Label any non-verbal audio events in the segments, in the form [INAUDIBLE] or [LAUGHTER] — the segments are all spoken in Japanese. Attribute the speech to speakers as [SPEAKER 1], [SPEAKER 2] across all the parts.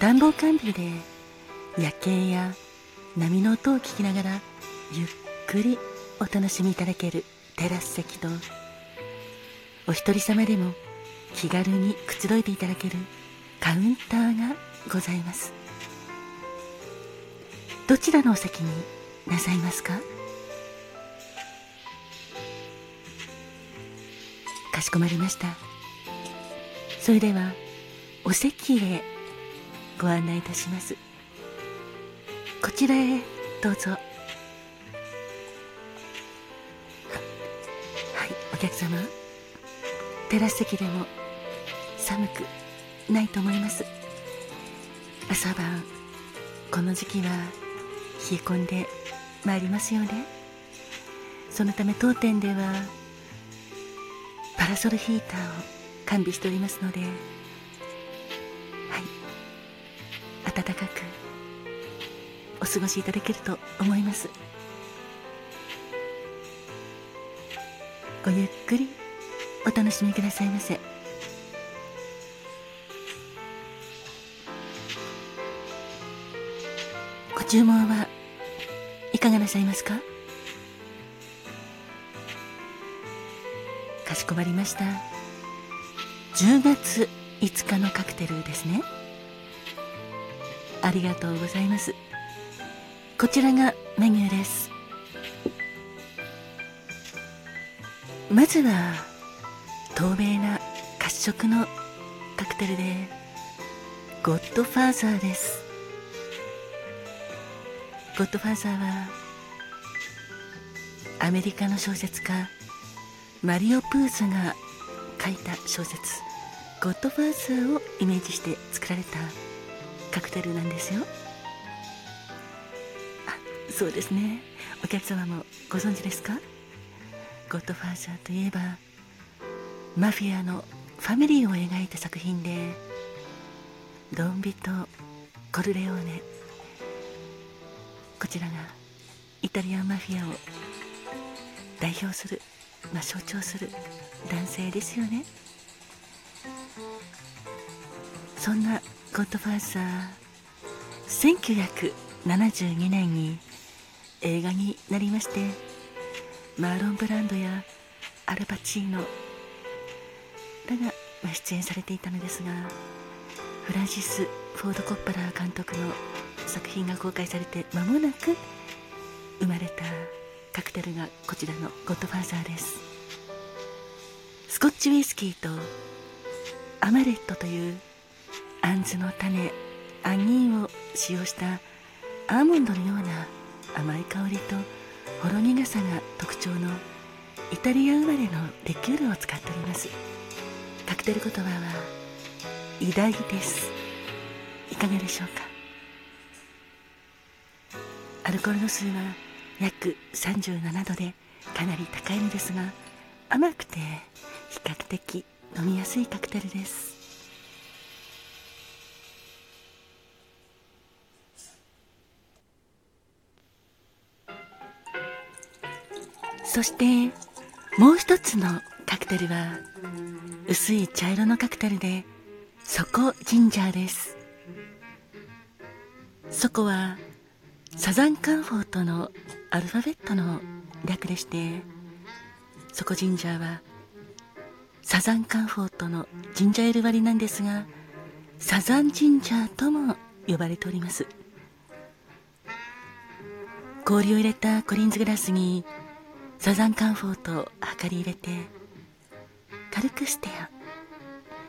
[SPEAKER 1] 暖房完備で夜景や波の音を聞きながらゆっくりお楽しみいただけるテラス席とお一人様でも気軽にくつろいでいただけるカウンターがございます。どちらのお席になさいますか？かしこまりました。それではお席へご案内いたします。こちらへどうぞ。はいお客様。テラス席でも寒くないと思います。朝晩この時期は冷え込んでまいりますよね。そのため当店ではパラソルヒーターを完備しておりますので暖かくお過ごしいただけると思います。ごゆっくりお楽しみくださいませ。ご注文はいかがなさいますか？かしこまりました。10月5日のカクテルですね。ありがとうございます。こちらがメニューです。まずは透明な褐色のカクテルでゴッドファーザーです。ゴッドファーザーはアメリカの小説家マリオ・プーズが書いた小説「ゴッドファーザー」をイメージして作られたカクテルなんですよ。あそうですね。お客様もご存知ですか？ゴッドファーザーといえばマフィアのファミリーを描いた作品でドンビとコルレオーネ。こちらがイタリアンマフィアを代表する、まあ、象徴する男性ですよね。そんなゴッドファーザー1972年に映画になりましてマーロン・ブランドやアルパチーノらが出演されていたのですがフランシス・フォード・コッパラー監督の作品が公開されて間もなく生まれたカクテルがこちらのゴッドファーザーです。スコッチウイスキーとアマレットというあんずの種アニーを使用したアーモンドのような甘い香りとほろ苦さが特徴のイタリア生まれのリキュールを使っております。カクテル言葉は偉大です。いかがでしょうか？アルコール度数は約37度でかなり高いのですが甘くて比較的飲みやすいカクテルです。そしてもう一つのカクテルは薄い茶色のカクテルでソコジンジャーです。ソコはサザンカンフォートのアルファベットの略でしてソコジンジャーはサザンカンフォートのジンジャーエール割りなんですがサザンジンジャーとも呼ばれております。氷を入れたコリンズグラスにサザンカンフォートを量り入れて軽くしてや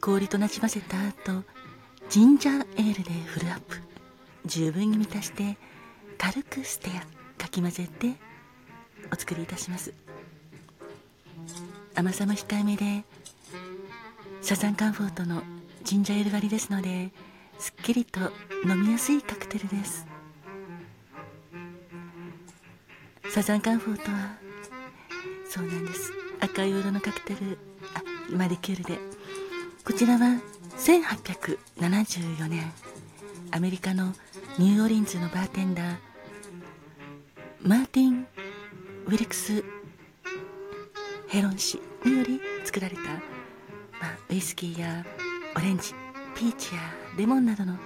[SPEAKER 1] 氷となじませた後ジンジャーエールでフルアップ。十分に満たして軽くステアかき混ぜてお作りいたします。甘さも控えめでサザンカンフォートのジンジャーエール割りですのですっきりと飲みやすいカクテルです。サザンカンフォートはそうなんです。赤い色のカクテルあマリキュールで。こちらは1874年アメリカのニューオリンズのバーテンダーマーティン・ウィリクス・ヘロン氏により作られた、まあ、ウイスキーやオレンジピーチやレモンなどの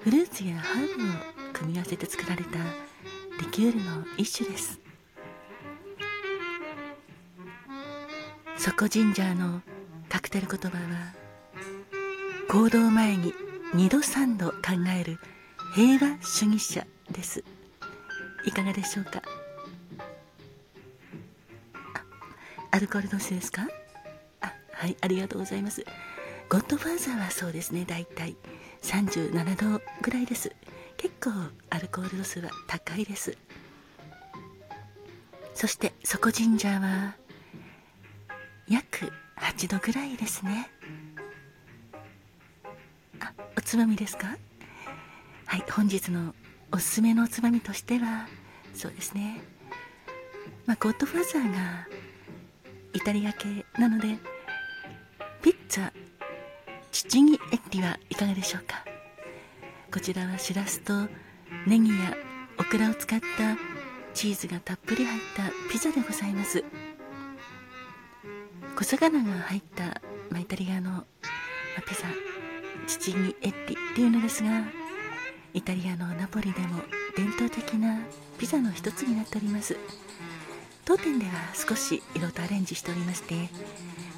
[SPEAKER 1] フルーツやハーブを組み合わせて作られたリキュールの一種です。そこジンジャーのカクテル言葉は行動前に2度3度考える平和主義者です。いかがでしょうか？アルコール度数ですか？あはいありがとうございます。ゴッドファーザーはそうですねだいたい37度ぐらいです。結構アルコール度数は高いです。そしてそこジンジャーは約8度ぐらいですね。あおつまみですか？はい本日のおすすめのおつまみとしてはそうですね。まあゴッドファーザーがイタリア系なのでピッツァチチギエッリはいかがでしょうか？こちらはしらすとネギやオクラを使ったチーズがたっぷり入ったピザでございます。小魚が入った、まあ、イタリアの、まあ、ピザチチギエッリっていうのですがイタリアのナポリでも伝統的なピザの一つになっております。当店では少し色とアレンジしておりまして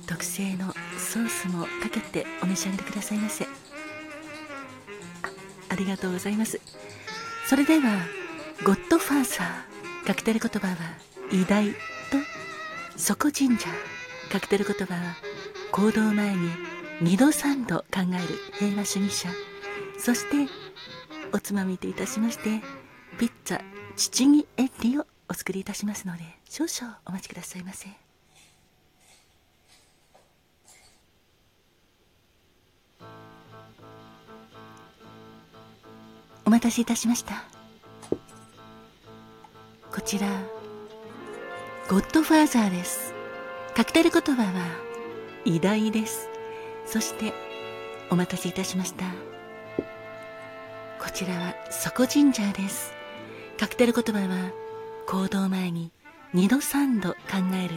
[SPEAKER 1] 特製のソースもかけてお召し上がりくださいませ。あありがとうございます。それではゴッドファーザーカクテル言葉は偉大と底神社。カクテル言葉は行動前に2度3度考える平和主義者。そしておつまみといたしましてピッツァチチギエッリをお作りいたしますので少々お待ちくださいませ。お待たせいたしました。こちらゴッドファーザーです。カクテル言葉は偉大です。そしてお待たせいたしました。こちらは底ジンジャーです。カクテル言葉は行動前に2度3度考える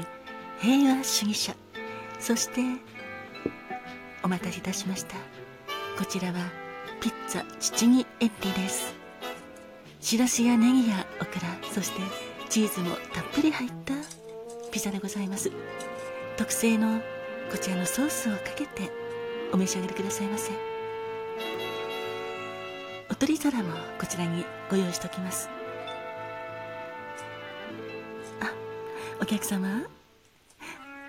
[SPEAKER 1] 平和主義者。そしてお待たせいたしました。こちらはピッツァチチギエッリです。しらすやネギやオクラそしてチーズもたっぷり入ったピザでございます。特製のこちらのソースをかけてお召し上がりくださいませ。お取り皿もこちらにご用意しておきます。あお客様。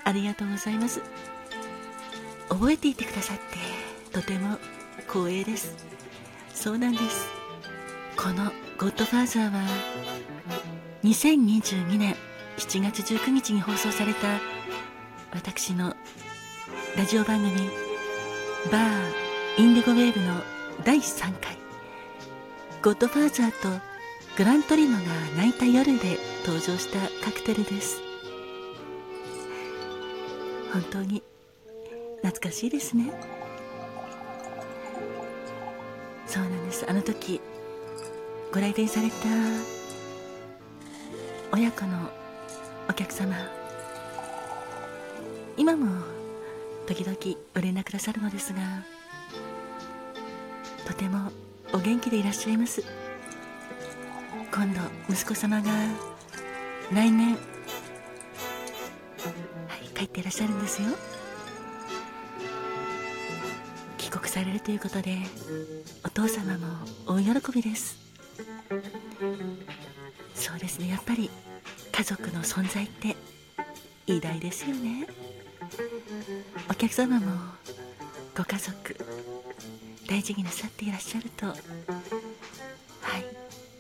[SPEAKER 1] ありがとうございます。覚えていてくださってとても光栄です。そうなんです。この「ゴッドファーザー」は2022年7月19日に放送された私のラジオ番組「バーインディゴウェーブ」の第3回「ゴッドファーザー」とグラントリノが泣いた夜で登場したカクテルです。本当に懐かしいですね。そうなんです。あの時ご来店された親子の客様。今も時々ご連絡くださるのですがとてもお元気でいらっしゃいます。今度息子様が来年はい帰っていらっしゃるんですよ。帰国されるということでお父様も大喜びです。そうですねやっぱり家族の存在って偉大ですよね。お客様もご家族大事になさっていらっしゃるとはい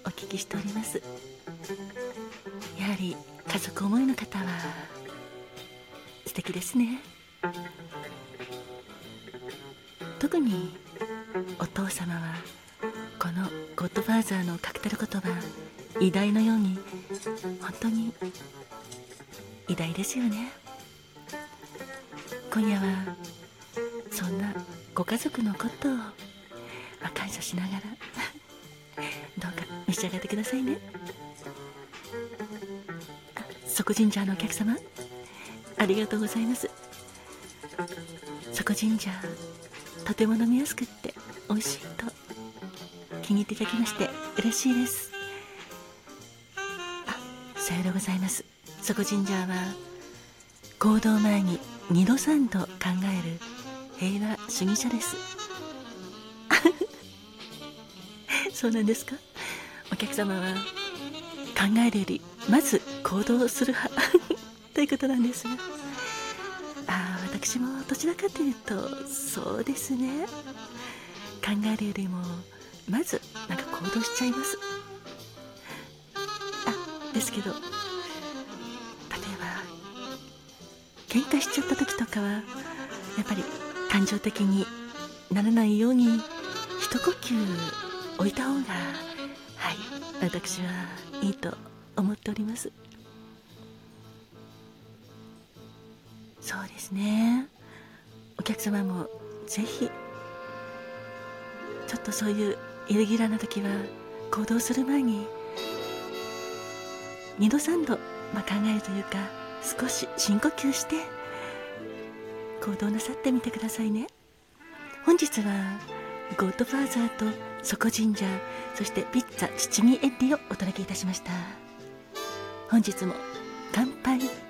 [SPEAKER 1] お聞きしております。やはり家族思いの方は素敵ですね。特にお父様はこのゴッドファーザーの確たる言葉偉大のように本当に偉大ですよね。今夜はそんなご家族のことを、まあ、感謝しながら [LAUGHS] どうか召し上がってくださいね。あ底神社のお客様ありがとうございます。底神社とても飲みやすくって美味しいと気に入っていただきまして嬉しいです。さようでございます。底神社は行動前に2度3度考える平和主義者です。[LAUGHS] そうなんですか？お客様は考えるよりまず行動する派。[LAUGHS] ということなんですが。ああ私もどちらかというとそうですね。考えるよりもまずなんか行動しちゃいます。ですけど例えば喧嘩しちゃった時とかはやっぱり感情的にならないように一呼吸置いた方がはい私はいいと思っております。そうですね。お客様もぜひちょっとそういうイレギュラーな時は行動する前に2度3度、まあ、考えるというか少し深呼吸して行動なさってみてくださいね。本日はゴッドファーザーと底神社そしてピッツァ七味エッディをお届けいたしました。本日も乾杯。